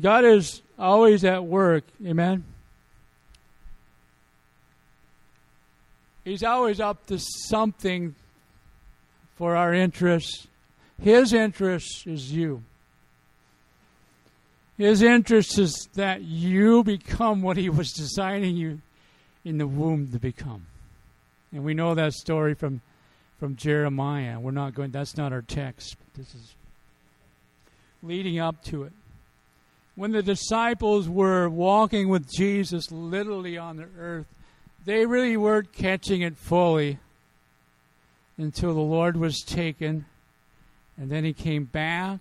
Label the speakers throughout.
Speaker 1: God is always at work. Amen. He's always up to something for our interests. His interest is you. His interest is that you become what He was designing you in the womb to become. And we know that story from, from Jeremiah. We're not going, that's not our text. This is leading up to it. When the disciples were walking with Jesus literally on the earth, they really weren't catching it fully until the Lord was taken. And then he came back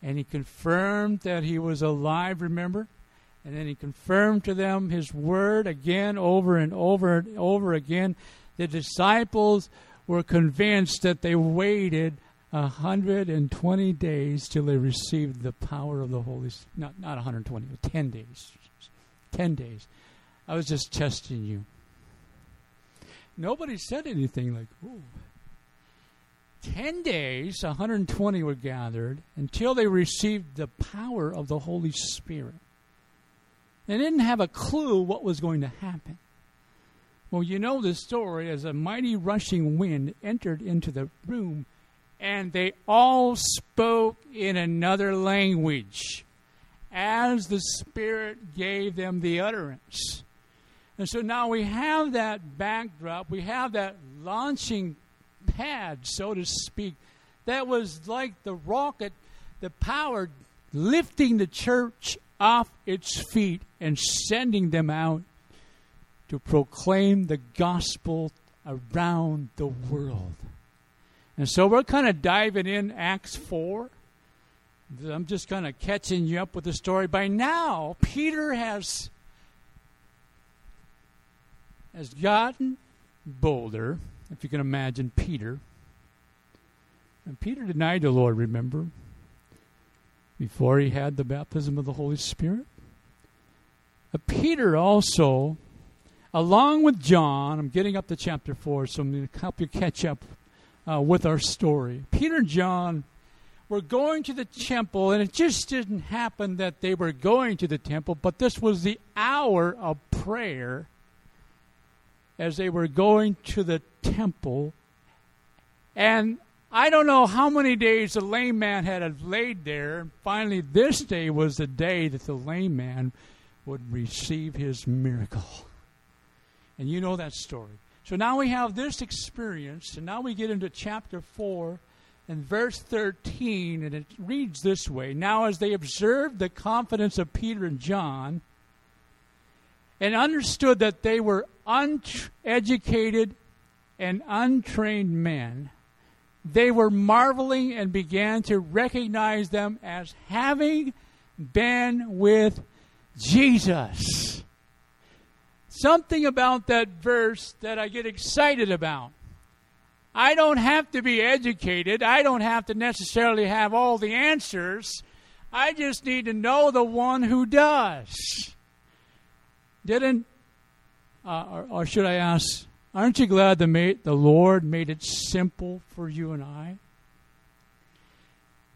Speaker 1: and he confirmed that he was alive, remember? And then he confirmed to them his word again, over and over and over again. The disciples were convinced that they waited 120 days till they received the power of the Holy Spirit. Not, not 120, but 10 days. 10 days. I was just testing you. Nobody said anything like, ooh. 10 days, 120 were gathered until they received the power of the Holy Spirit. They didn't have a clue what was going to happen. Well, you know the story as a mighty rushing wind entered into the room, and they all spoke in another language as the Spirit gave them the utterance. And so now we have that backdrop, we have that launching pad, so to speak, that was like the rocket, the power lifting the church off its feet and sending them out to proclaim the gospel around the world. And so we're kind of diving in Acts 4. I'm just kind of catching you up with the story. By now, Peter has has gotten bolder, if you can imagine Peter. And Peter denied the Lord, remember, before he had the baptism of the Holy Spirit. But Peter also, along with John, I'm getting up to chapter 4, so I'm going to help you catch up uh, with our story. Peter and John were going to the temple, and it just didn't happen that they were going to the temple, but this was the hour of prayer as they were going to the temple. And I don't know how many days the lame man had laid there. Finally, this day was the day that the lame man would receive his miracle. And you know that story. So now we have this experience, and now we get into chapter 4 and verse 13, and it reads this way Now, as they observed the confidence of Peter and John, and understood that they were uneducated and untrained men, they were marveling and began to recognize them as having been with Jesus. Something about that verse that I get excited about. I don't have to be educated. I don't have to necessarily have all the answers. I just need to know the one who does. Didn't, uh, or, or, should I ask, aren't you glad the, the Lord made it simple for you and I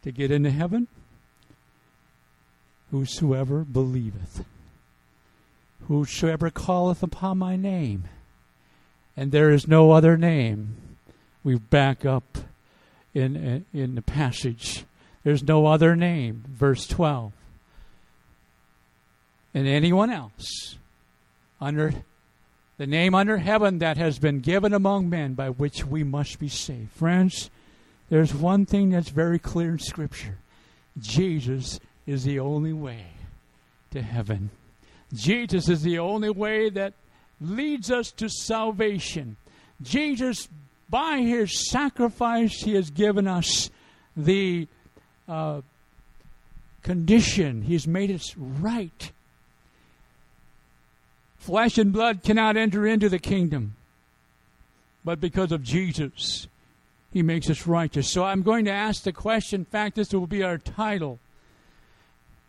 Speaker 1: to get into heaven? Whosoever believeth, whosoever calleth upon my name, and there is no other name. We back up in, in the passage. There's no other name, verse 12. And anyone else under the name under heaven that has been given among men by which we must be saved. Friends, there's one thing that's very clear in Scripture Jesus is the only way to heaven. Jesus is the only way that leads us to salvation. Jesus, by his sacrifice, he has given us the uh, condition, he's made us right Flesh and blood cannot enter into the kingdom. But because of Jesus, he makes us righteous. So I'm going to ask the question. In fact, this will be our title.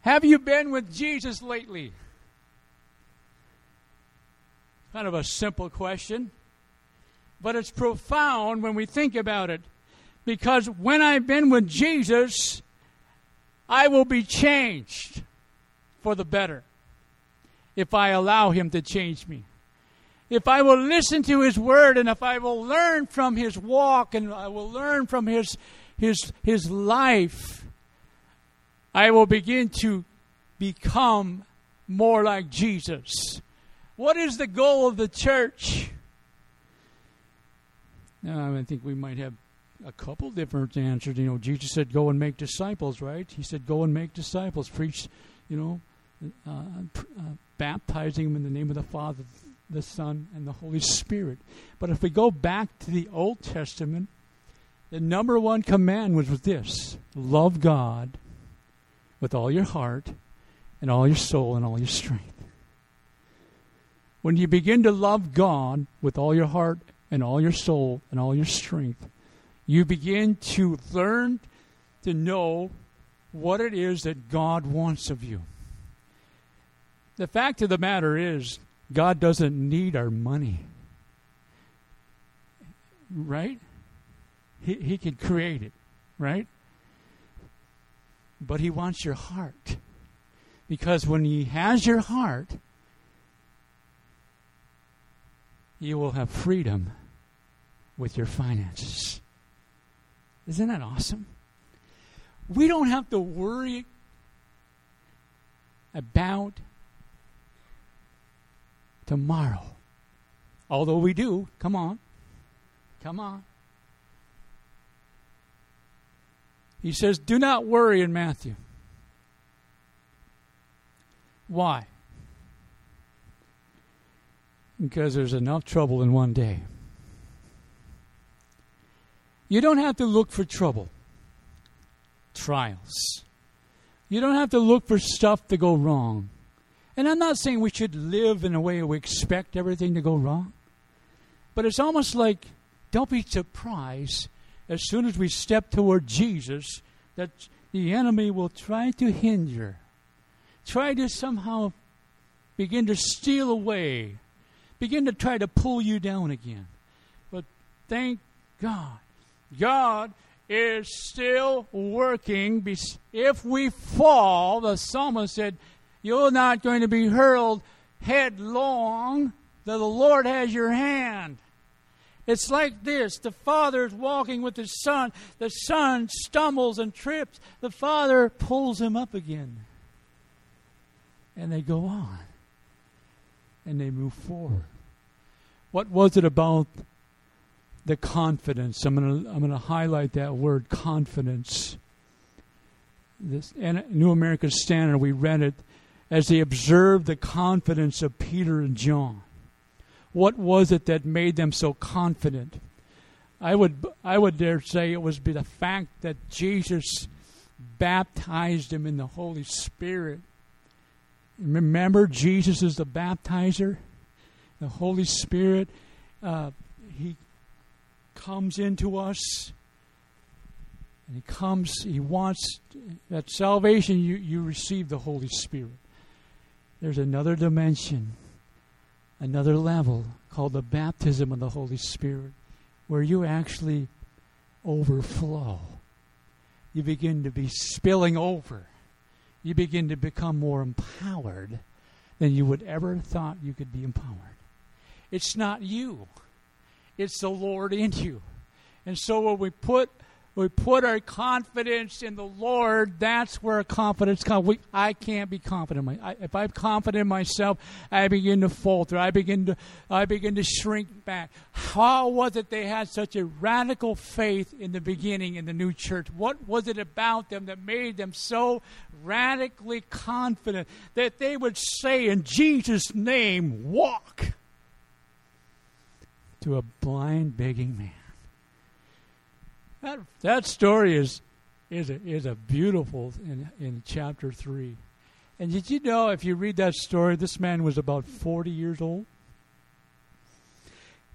Speaker 1: Have you been with Jesus lately? Kind of a simple question, but it's profound when we think about it. Because when I've been with Jesus, I will be changed. for the better if I allow Him to change me. If I will listen to His Word and if I will learn from His walk and I will learn from His, his, his life, I will begin to become more like Jesus. What is the goal of the church? Now, I think we might have a couple different answers. You know, Jesus said, "Go and make disciples." Right? He said, "Go and make disciples." Preach, you know, uh, uh, baptizing them in the name of the Father, the Son, and the Holy Spirit. But if we go back to the Old Testament, the number one command was this: love God with all your heart, and all your soul, and all your strength. When you begin to love God with all your heart and all your soul and all your strength, you begin to learn to know what it is that God wants of you. The fact of the matter is, God doesn't need our money. Right? He, he can create it, right? But He wants your heart. Because when He has your heart, you will have freedom with your finances. Isn't that awesome? We don't have to worry about tomorrow. Although we do. Come on. Come on. He says, Do not worry in Matthew. Why? Because there's enough trouble in one day. You don't have to look for trouble, trials. You don't have to look for stuff to go wrong. And I'm not saying we should live in a way we expect everything to go wrong. But it's almost like don't be surprised as soon as we step toward Jesus that the enemy will try to hinder, try to somehow begin to steal away, begin to try to pull you down again. But thank God God is still working. If we fall, the psalmist said, You're not going to be hurled headlong, that the Lord has your hand. It's like this the father is walking with his son. The son stumbles and trips. The father pulls him up again. And they go on. And they move forward. What was it about the confidence. I'm going to I'm going to highlight that word confidence. This New American Standard we read it as they observed the confidence of Peter and John. What was it that made them so confident? I would I would dare say it was the fact that Jesus baptized them in the Holy Spirit. Remember, Jesus is the baptizer. The Holy Spirit, uh, He comes into us. And he comes, he wants that salvation, you, you receive the Holy Spirit. There's another dimension, another level called the baptism of the Holy Spirit, where you actually overflow. You begin to be spilling over. You begin to become more empowered than you would ever thought you could be empowered. It's not you. It's the Lord in you. And so when we put we put our confidence in the Lord, that's where confidence comes. We, I can't be confident. I, if I'm confident in myself, I begin to falter. I begin to, I begin to shrink back. How was it they had such a radical faith in the beginning in the new church? What was it about them that made them so radically confident that they would say in Jesus' name, walk? To a blind begging man. That, that story is, is, a, is a beautiful in, in chapter 3. And did you know, if you read that story, this man was about 40 years old?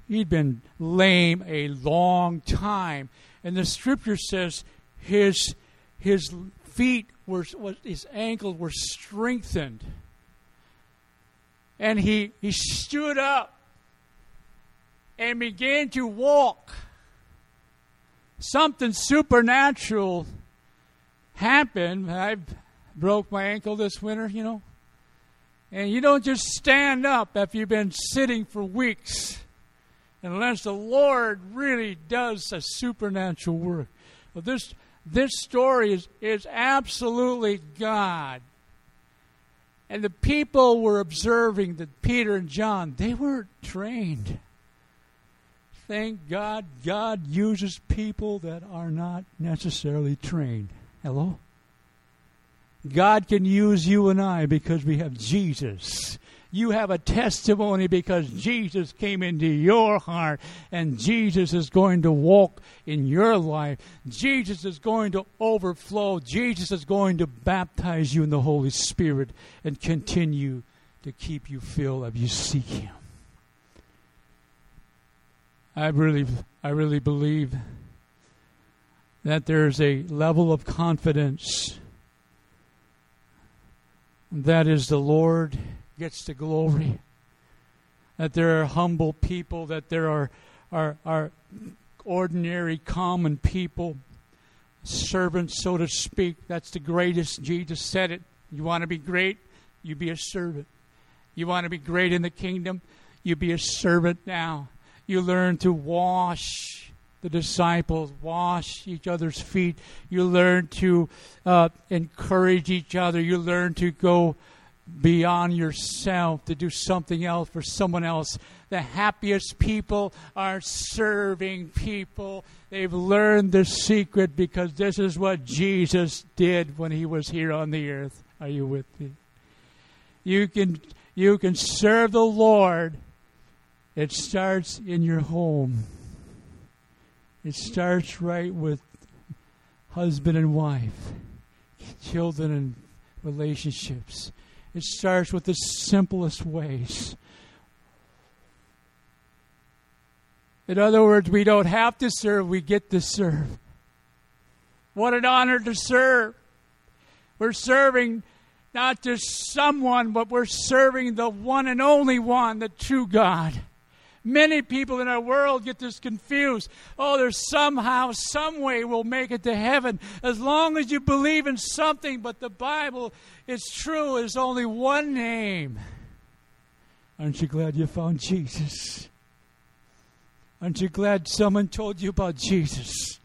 Speaker 1: He'd been lame a long time. And the scripture says his, his feet were, his ankles were strengthened. And he, he stood up and began to walk. Something supernatural happened. I broke my ankle this winter, you know. And you don't just stand up after you've been sitting for weeks unless the Lord really does a supernatural work. This this story is, is absolutely God. And the people were observing that Peter and John, they weren't trained. Thank God, God uses people that are not necessarily trained. Hello? God can use you and I because we have Jesus. You have a testimony because Jesus came into your heart and Jesus is going to walk in your life. Jesus is going to overflow. Jesus is going to baptize you in the Holy Spirit and continue to keep you filled as you seek Him. I really, I really believe that there's a level of confidence that is the Lord gets the glory. That there are humble people, that there are, are, are ordinary, common people, servants, so to speak. That's the greatest. Jesus said it. You want to be great? You be a servant. You want to be great in the kingdom? You be a servant now. You learn to wash the disciples, wash each other's feet. You learn to uh, encourage each other. You learn to go beyond yourself to do something else for someone else. The happiest people are serving people. They've learned the secret because this is what Jesus did when he was here on the earth. Are you with me? You can you can serve the Lord. It starts in your home. It starts right with husband and wife, children and relationships. It starts with the simplest ways. In other words, we don't have to serve, we get to serve. What an honor to serve. We're serving not just someone, but we're serving the one and only one, the true God. Many people in our world get this confused. Oh, there's somehow, some way we'll make it to heaven as long as you believe in something. But the Bible is true. There's only one name. Aren't you glad you found Jesus? Aren't you glad someone told you about Jesus?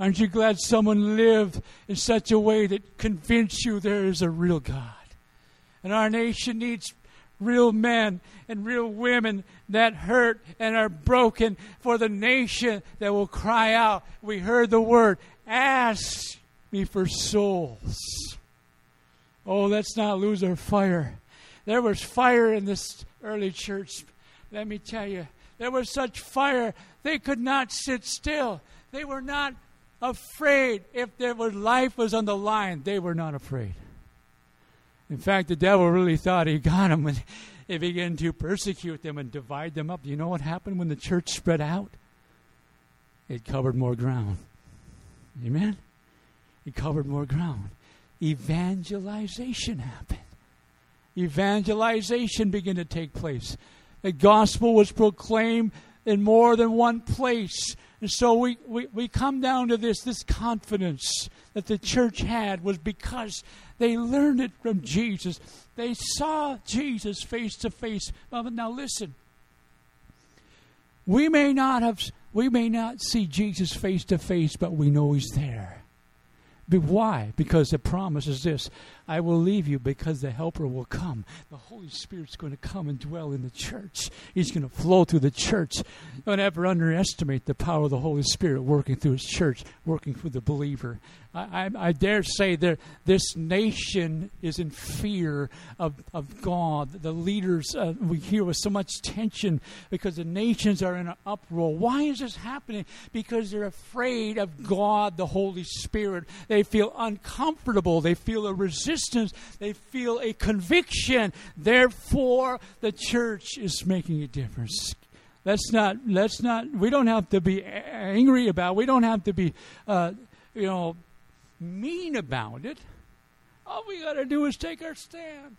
Speaker 1: Aren't you glad someone lived in such a way that convinced you there is a real God? And our nation needs real men and real women that hurt and are broken for the nation that will cry out. We heard the word, ask me for souls. Oh, let's not lose our fire. There was fire in this early church. Let me tell you, there was such fire, they could not sit still. They were not afraid. If their life was on the line, they were not afraid. In fact, the devil really thought he got them when he began to persecute them and divide them up. Do you know what happened when the church spread out? It covered more ground. Amen? It covered more ground. Evangelization happened. Evangelization began to take place. The gospel was proclaimed in more than one place. And so we, we, we come down to this this confidence that the church had was because they learned it from Jesus. They saw Jesus face to face. Now listen. We may not have we may not see Jesus face to face, but we know he's there. But why? Because the promise is this I will leave you because the Helper will come. The Holy Spirit's going to come and dwell in the church. He's going to flow through the church. Don't ever underestimate the power of the Holy Spirit working through His church, working through the believer. I, I, I dare say that this nation is in fear of, of God. The leaders, uh, we hear with so much tension because the nations are in an uproar. Why is this happening? Because they're afraid of God, the Holy Spirit. They feel uncomfortable. They feel a resistance. They feel a conviction. Therefore, the church is making a difference let's not let's not we don't have to be angry about it. we don't have to be uh, you know mean about it. All we got to do is take our stand.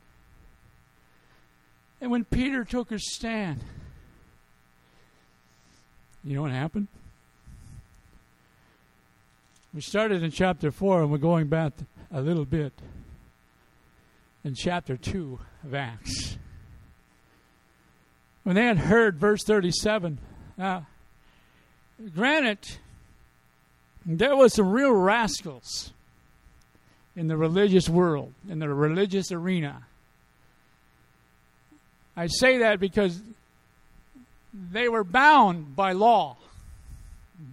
Speaker 1: And when Peter took his stand, you know what happened? We started in chapter 4 and we're going back a little bit. In chapter 2 of Acts. When they had heard verse 37, uh, granted, there was some real rascals in the religious world, in the religious arena. I say that because they were bound by law.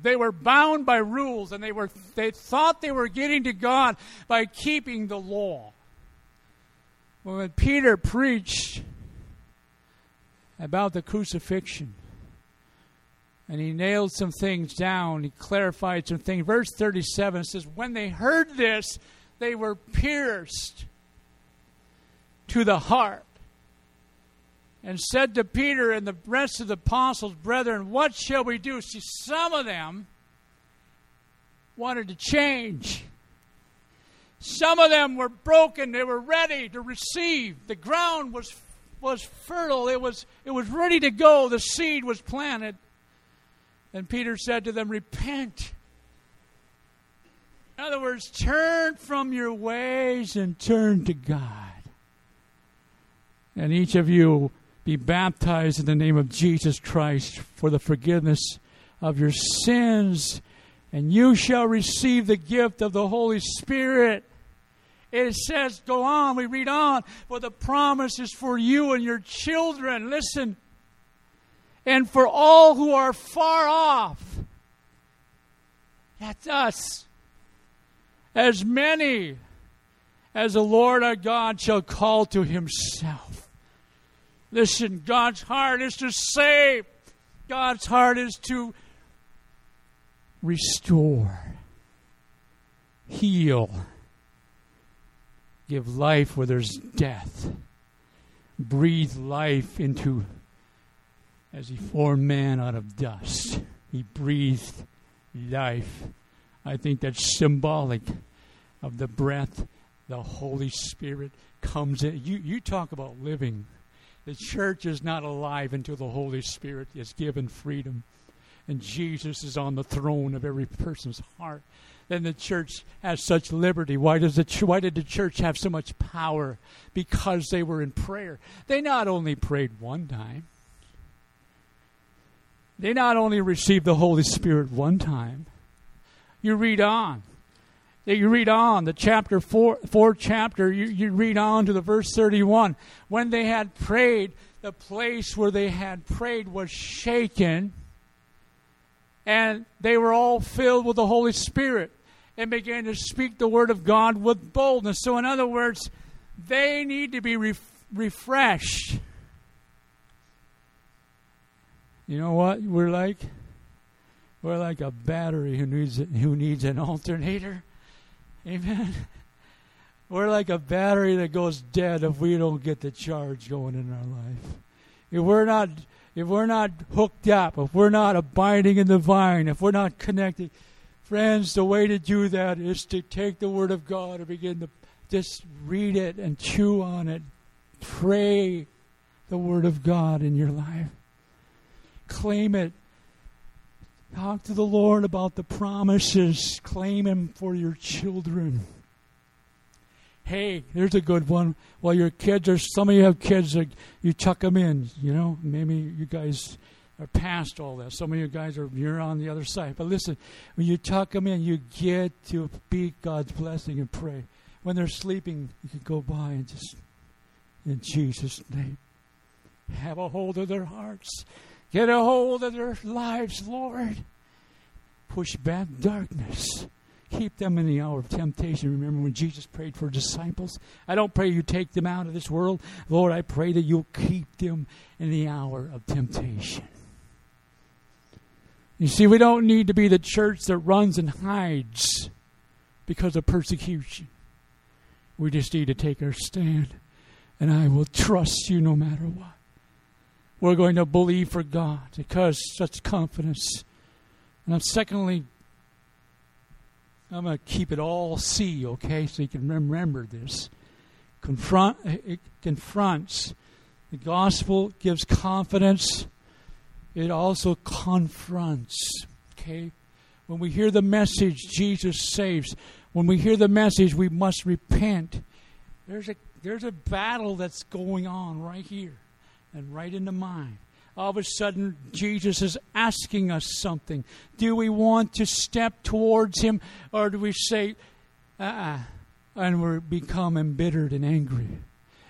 Speaker 1: They were bound by rules and they were they thought they were getting to God by keeping the law. When Peter preached about the crucifixion and he nailed some things down, he clarified some things. Verse 37 says, When they heard this, they were pierced to the heart and said to Peter and the rest of the apostles, Brethren, what shall we do? See, some of them wanted to change. Some of them were broken. They were ready to receive. The ground was, was fertile. It was, it was ready to go. The seed was planted. And Peter said to them, Repent. In other words, turn from your ways and turn to God. And each of you be baptized in the name of Jesus Christ for the forgiveness of your sins, and you shall receive the gift of the Holy Spirit. It says, go on, we read on, for the promise is for you and your children. Listen, and for all who are far off. That's us. As many as the Lord our God shall call to himself. Listen, God's heart is to save, God's heart is to restore, heal, give life where there's death, breathe life into, as He formed man out of dust. He breathed life. I think that's symbolic of the breath the Holy Spirit comes in. You, you talk about living. The church is not alive until the Holy Spirit is given freedom and Jesus is on the throne of every person's heart. Then the church has such liberty. Why does the why did the church have so much power? Because they were in prayer. They not only prayed one time. They not only received the Holy Spirit one time. You read on you read on the chapter four, fourth chapter you, you read on to the verse 31 when they had prayed the place where they had prayed was shaken and they were all filled with the holy spirit and began to speak the word of god with boldness so in other words they need to be ref- refreshed you know what we're like we're like a battery who needs who needs an alternator Amen. We're like a battery that goes dead if we don't get the charge going in our life. If we're not if we're not hooked up, if we're not abiding in the vine, if we're not connected, friends, the way to do that is to take the word of God and begin to just read it and chew on it. Pray the word of God in your life. Claim it Talk to the Lord about the promises. Claim Him for your children. Hey, there's a good one. Well, your kids are, some of you have kids that you chuck them in, you know. Maybe you guys are past all that. Some of you guys are, you're on the other side. But listen, when you tuck them in, you get to be God's blessing and pray. When they're sleeping, you can go by and just, in Jesus' name, have a hold of their hearts. Get a hold of their lives, Lord. Push back darkness. Keep them in the hour of temptation. Remember when Jesus prayed for disciples? I don't pray you take them out of this world. Lord, I pray that you'll keep them in the hour of temptation. You see, we don't need to be the church that runs and hides because of persecution. We just need to take our stand, and I will trust you no matter what. We're going to believe for God because such confidence. And secondly, I'm going to keep it all C, okay, so you can remember this. Confront, it confronts. The gospel gives confidence. It also confronts, okay? When we hear the message, Jesus saves. When we hear the message, we must repent. There's a There's a battle that's going on right here and right in the mind. All of a sudden, Jesus is asking us something. Do we want to step towards Him, or do we say, uh uh and we become embittered and angry?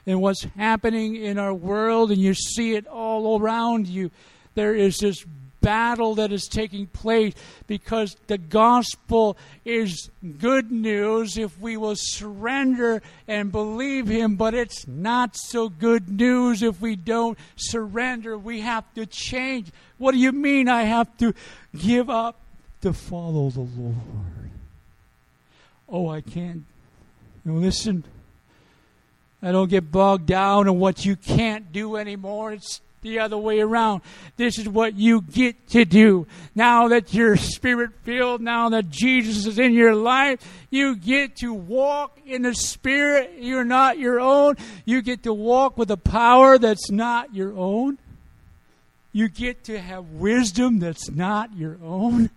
Speaker 1: And what's happening in our world, and you see it all around you, there is this battle that is taking place because the gospel is good news if we will surrender and believe Him, but it's not so good news if we don't surrender. We have to change. What do you mean I have to give up to follow the Lord? Oh, I can't. Now listen, I don't get bogged down in what you can't do anymore. It's the other way around. This is what you get to do. Now that you're spirit filled, now that Jesus is in your life, you get to walk in the spirit. You're not your own. You get to walk with a power that's not your own. You get to have wisdom that's not your own.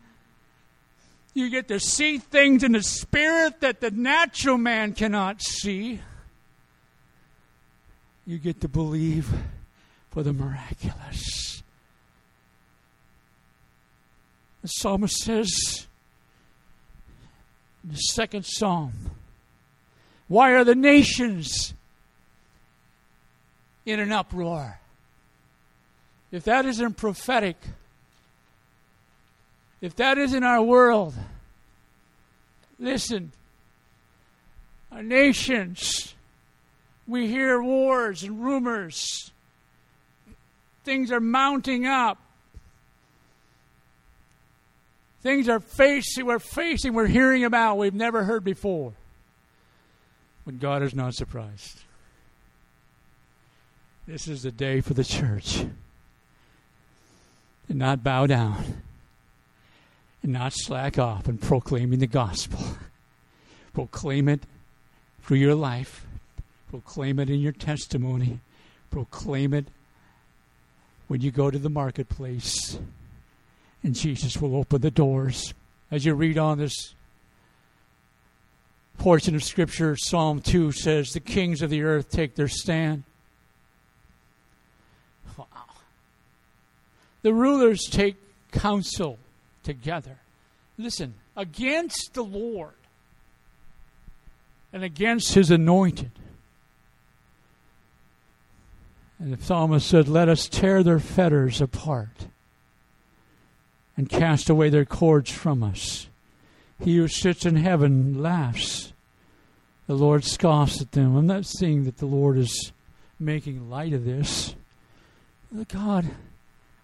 Speaker 1: You get to see things in the spirit that the natural man cannot see. You get to believe for the miraculous. The psalmist says in the second psalm, Why are the nations in an uproar? If that isn't prophetic, if that isn't our world, listen, our nations, we hear wars and rumors Things are mounting up. Things are facing, we're facing, we're hearing about, we've never heard before. But God is not surprised. This is the day for the church. And not bow down. And not slack off in proclaiming the gospel. Proclaim it through your life. Proclaim it in your testimony. Proclaim it when you go to the marketplace, and Jesus will open the doors. As you read on this portion of Scripture, Psalm 2 says, The kings of the earth take their stand. Wow. The rulers take counsel together. Listen, against the Lord and against his anointed. And the psalmist said, Let us tear their fetters apart and cast away their cords from us. He who sits in heaven laughs. The Lord scoffs at them. I'm not saying that the Lord is making light of this. The God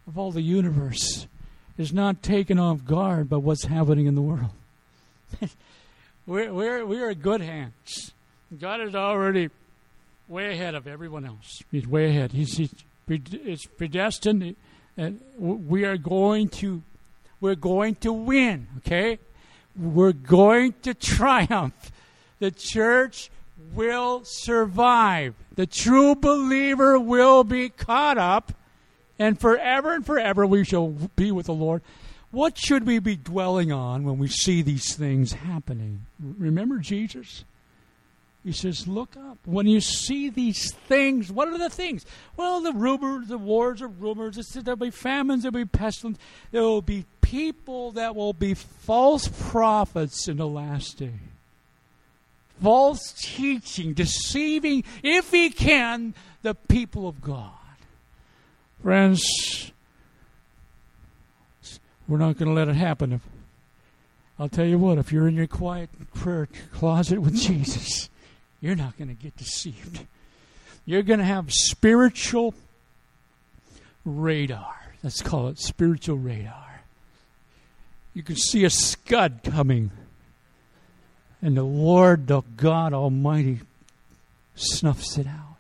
Speaker 1: of all the universe is not taken off guard by what's happening in the world. we're, we're, we're in good hands. God has already way ahead of everyone else. He's way ahead. He's, he's it's predestined, and we are going to we're going to win. Okay, we're going to triumph. The church will survive. The true believer will be caught up, and forever and forever we shall be with the Lord. What should we be dwelling on when we see these things happening? Remember Jesus? He says, Look up. When you see these things, what are the things? Well, the rumors, the wars of rumors. There'll be famines, there'll be pestilence. There will be people that will be false prophets in the last day. False teaching, deceiving, if he can, the people of God. Friends, we're not going to let it happen. I'll tell you what, if you're in your quiet prayer closet with Jesus, you're not going to get deceived. You're going to have spiritual radar. Let's call it spiritual radar. You can see a scud coming, and the Lord, the God Almighty, snuffs it out.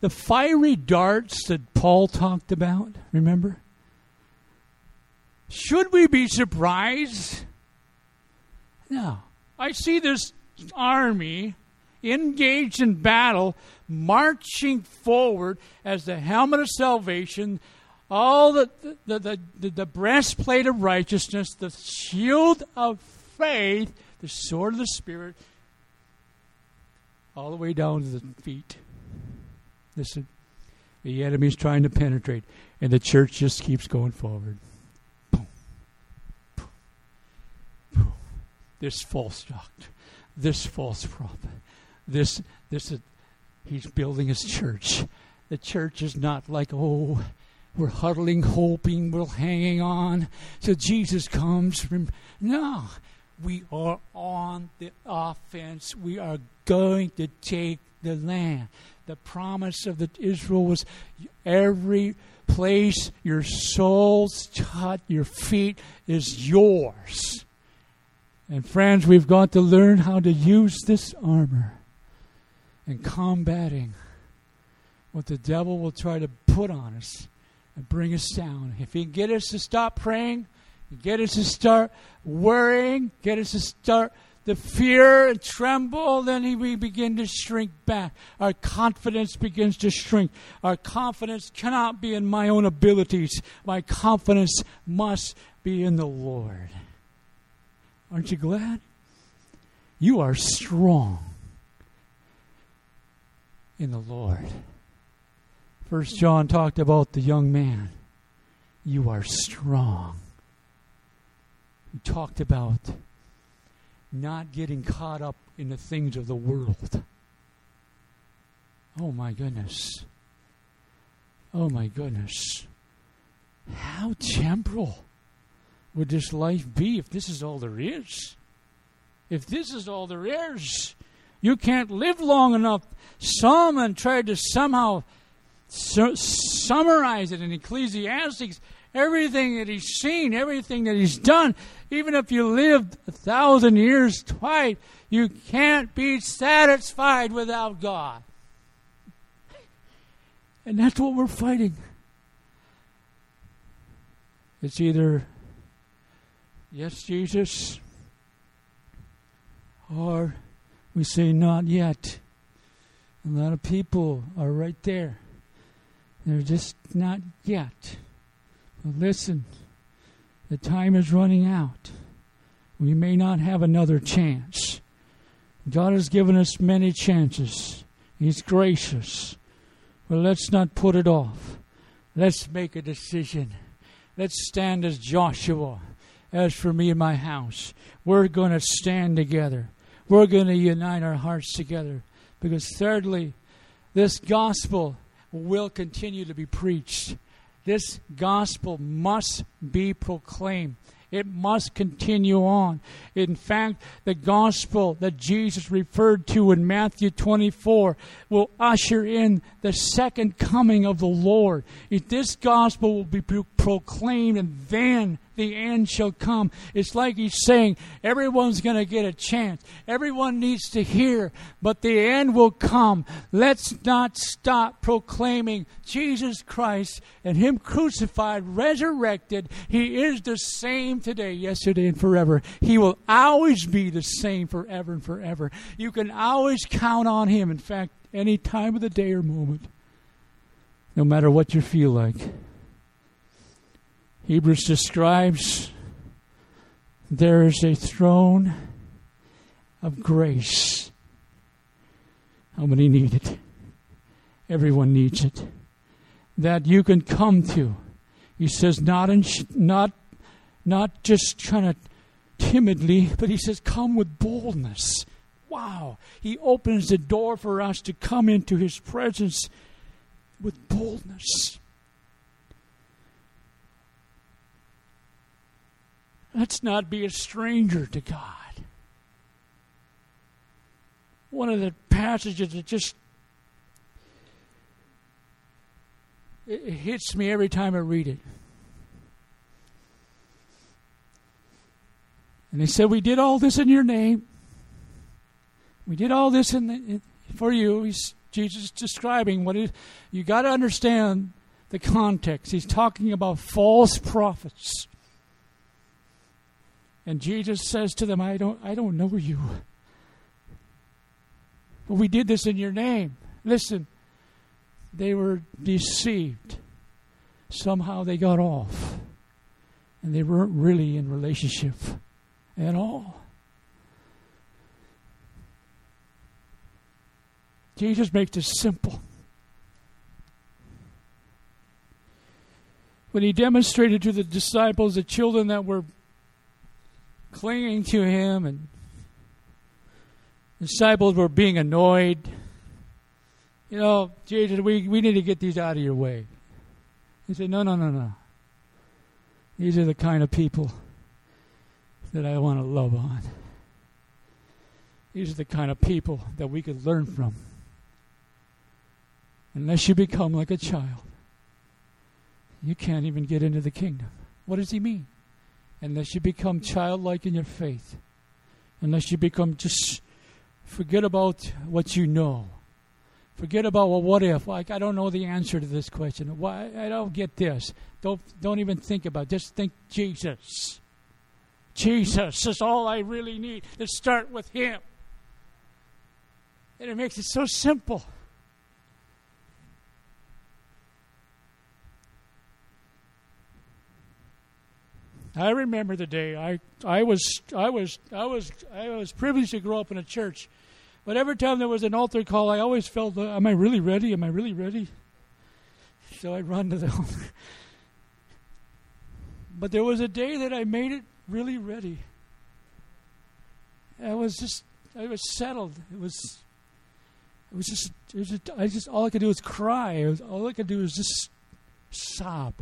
Speaker 1: The fiery darts that Paul talked about, remember? Should we be surprised? No. I see this army engaged in battle, marching forward as the helmet of salvation, all the, the, the, the, the breastplate of righteousness, the shield of faith, the sword of the Spirit. all the way down to the feet. Listen, the enemy's trying to penetrate, and the church just keeps going forward. Boom, boom, boom. This false doctor, this false prophet, this this. Uh, he's building his church. The church is not like oh we're huddling, hoping, we're hanging on till Jesus comes. No, we are on the offense. We are going to take the land. The promise of the Israel was every place your soles touch, your feet is yours. And friends, we've got to learn how to use this armor in combating what the devil will try to put on us and bring us down. If he can get us to stop praying, get us to start worrying, get us to start the fear and tremble, then we begin to shrink back. Our confidence begins to shrink. Our confidence cannot be in my own abilities. My confidence must be in the Lord. Aren't you glad? You are strong in the Lord. First John talked about the young man. You are strong. He talked about not getting caught up in the things of the world. Oh my goodness. Oh my goodness. How temporal would this life be if this is all there is? If this is all there is, you can't live long enough. Solomon tried to somehow su- summarize it in Ecclesiastes, everything that he's seen, everything that he's done, even if you lived a thousand years twice, you can't be satisfied without God. And that's what we're fighting. It's either, yes, Jesus, or we say, not yet. A lot of people are right there. They're just not yet. But listen, the time is running out. We may not have another chance. God has given us many chances. He's gracious. But let's not put it off. Let's make a decision. Let's stand as Joshua. As for me and my house, we're going to stand together. We're going to unite our hearts together. Because, thirdly, this gospel will continue to be preached. This gospel must be proclaimed. It must continue on. In fact, the gospel that Jesus referred to in Matthew 24 will usher in the second coming of the Lord. If this gospel will be proclaimed and then the end shall come. It's like he's saying everyone's going to get a chance. Everyone needs to hear, but the end will come. Let's not stop proclaiming Jesus Christ and Him crucified, resurrected. He is the same today, yesterday, and forever. He will always be the same forever and forever. You can always count on Him. In fact, any time of the day or moment, no matter what you feel like. Hebrews describes there is a throne of grace. How many need it? Everyone needs it. That you can come to. He says not in, not not just kind of timidly, but he says come with boldness. Wow. He opens the door for us to come into his presence with boldness. Let's not be a stranger to God. One of the passages that just it hits me every time I read it. And they said, We did all this in your name. We did all this in, the, for you. He's, Jesus describing what you got to understand the context. He's talking about false prophets. And Jesus says to them, I don't, I don't know you. But we did this in your name. Listen, they were deceived. Somehow they got off. And they weren't really in relationship at all. Jesus makes it simple. When he demonstrated to the disciples, the children that were clinging to him, and disciples were being annoyed, you know, Jesus, we, we need to get these out of your way. He said, No, no, no, no. These are the kind of people that I want to love on. These are the kind of people that we could learn from. Unless you become like a child, you can't even get into the kingdom. What does he mean? Unless you become childlike in your faith, unless you become just forget about what you know. Forget about well, what if? Like I don't know the answer to this question. Why I don't get this. Don't don't even think about. It. Just think Jesus. Jesus is all I really need. Let's start with Him. And it makes it so simple. I remember the day I, I was I was I was I was privileged to grow up in a church, but every time there was an altar call, I always felt, uh, "Am I really ready? Am I really ready?" So I'd run to the altar. But there was a day that I made it really ready. I was just I was settled. It was it was just it was just, I just all I could do was cry. Was, all I could do was just sob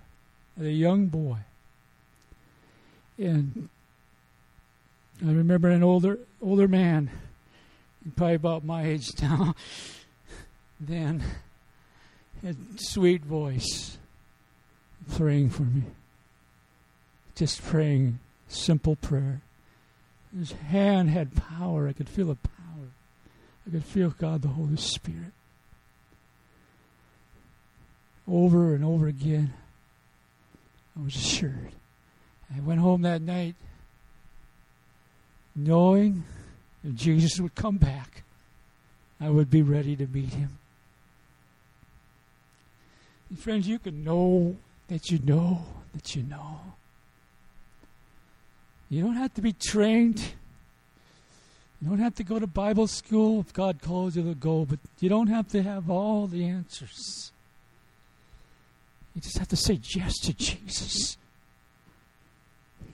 Speaker 1: as a young boy. And I remember an older older man, probably about my age now, then had sweet voice praying for me. Just praying simple prayer. His hand had power. I could feel the power. I could feel God, the Holy Spirit. Over and over again, I was assured. I went home that night knowing if Jesus would come back, I would be ready to meet him. And friends, you can know that you know that you know. You don't have to be trained. You don't have to go to Bible school if God calls you to go, but you don't have to have all the answers. You just have to say yes to Jesus.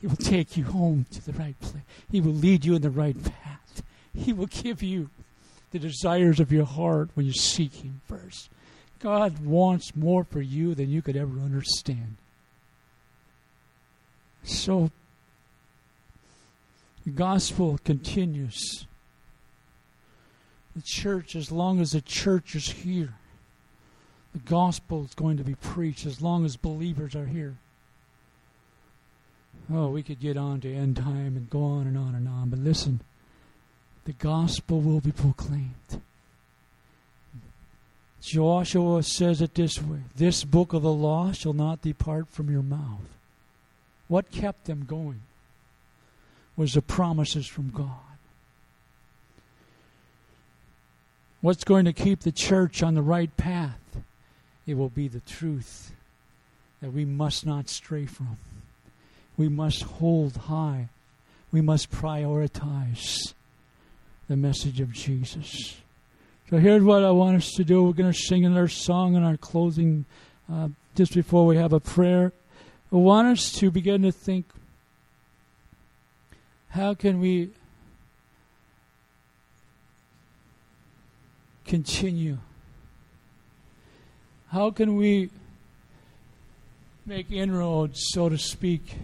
Speaker 1: He will take you home to the right place. He will lead you in the right path. He will give you the desires of your heart when you seek Him first. God wants more for you than you could ever understand. So, the gospel continues. The church, as long as the church is here, the gospel is going to be preached as long as believers are here. Oh, we could get on to end time and go on and on and on, but listen, the gospel will be proclaimed. Joshua says it this way This book of the law shall not depart from your mouth. What kept them going was the promises from God. What's going to keep the church on the right path? It will be the truth that we must not stray from we must hold high. We must prioritize the message of Jesus. So here's what I want us to do. We're going to sing another song in our closing uh, just before we have a prayer. I want us to begin to think how can we continue? How can we make inroads, so to speak,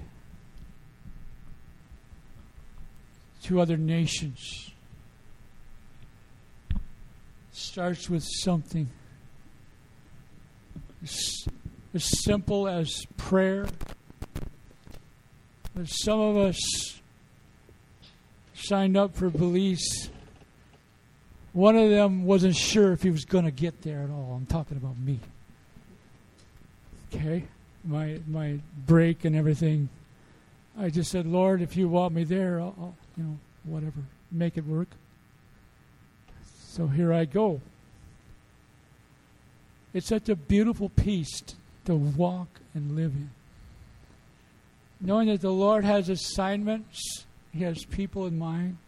Speaker 1: to other nations. Starts with something as, simple as prayer. But some of us signed up for Belize. One of them wasn't sure if he was going to get there at all. I'm talking about me. Okay? My my break and everything. I just said, Lord, if you want me there, I'll you know, whatever, make it work. So here I go. It's such a beautiful peace to walk and live in. Knowing that the Lord has assignments, He has people in mind.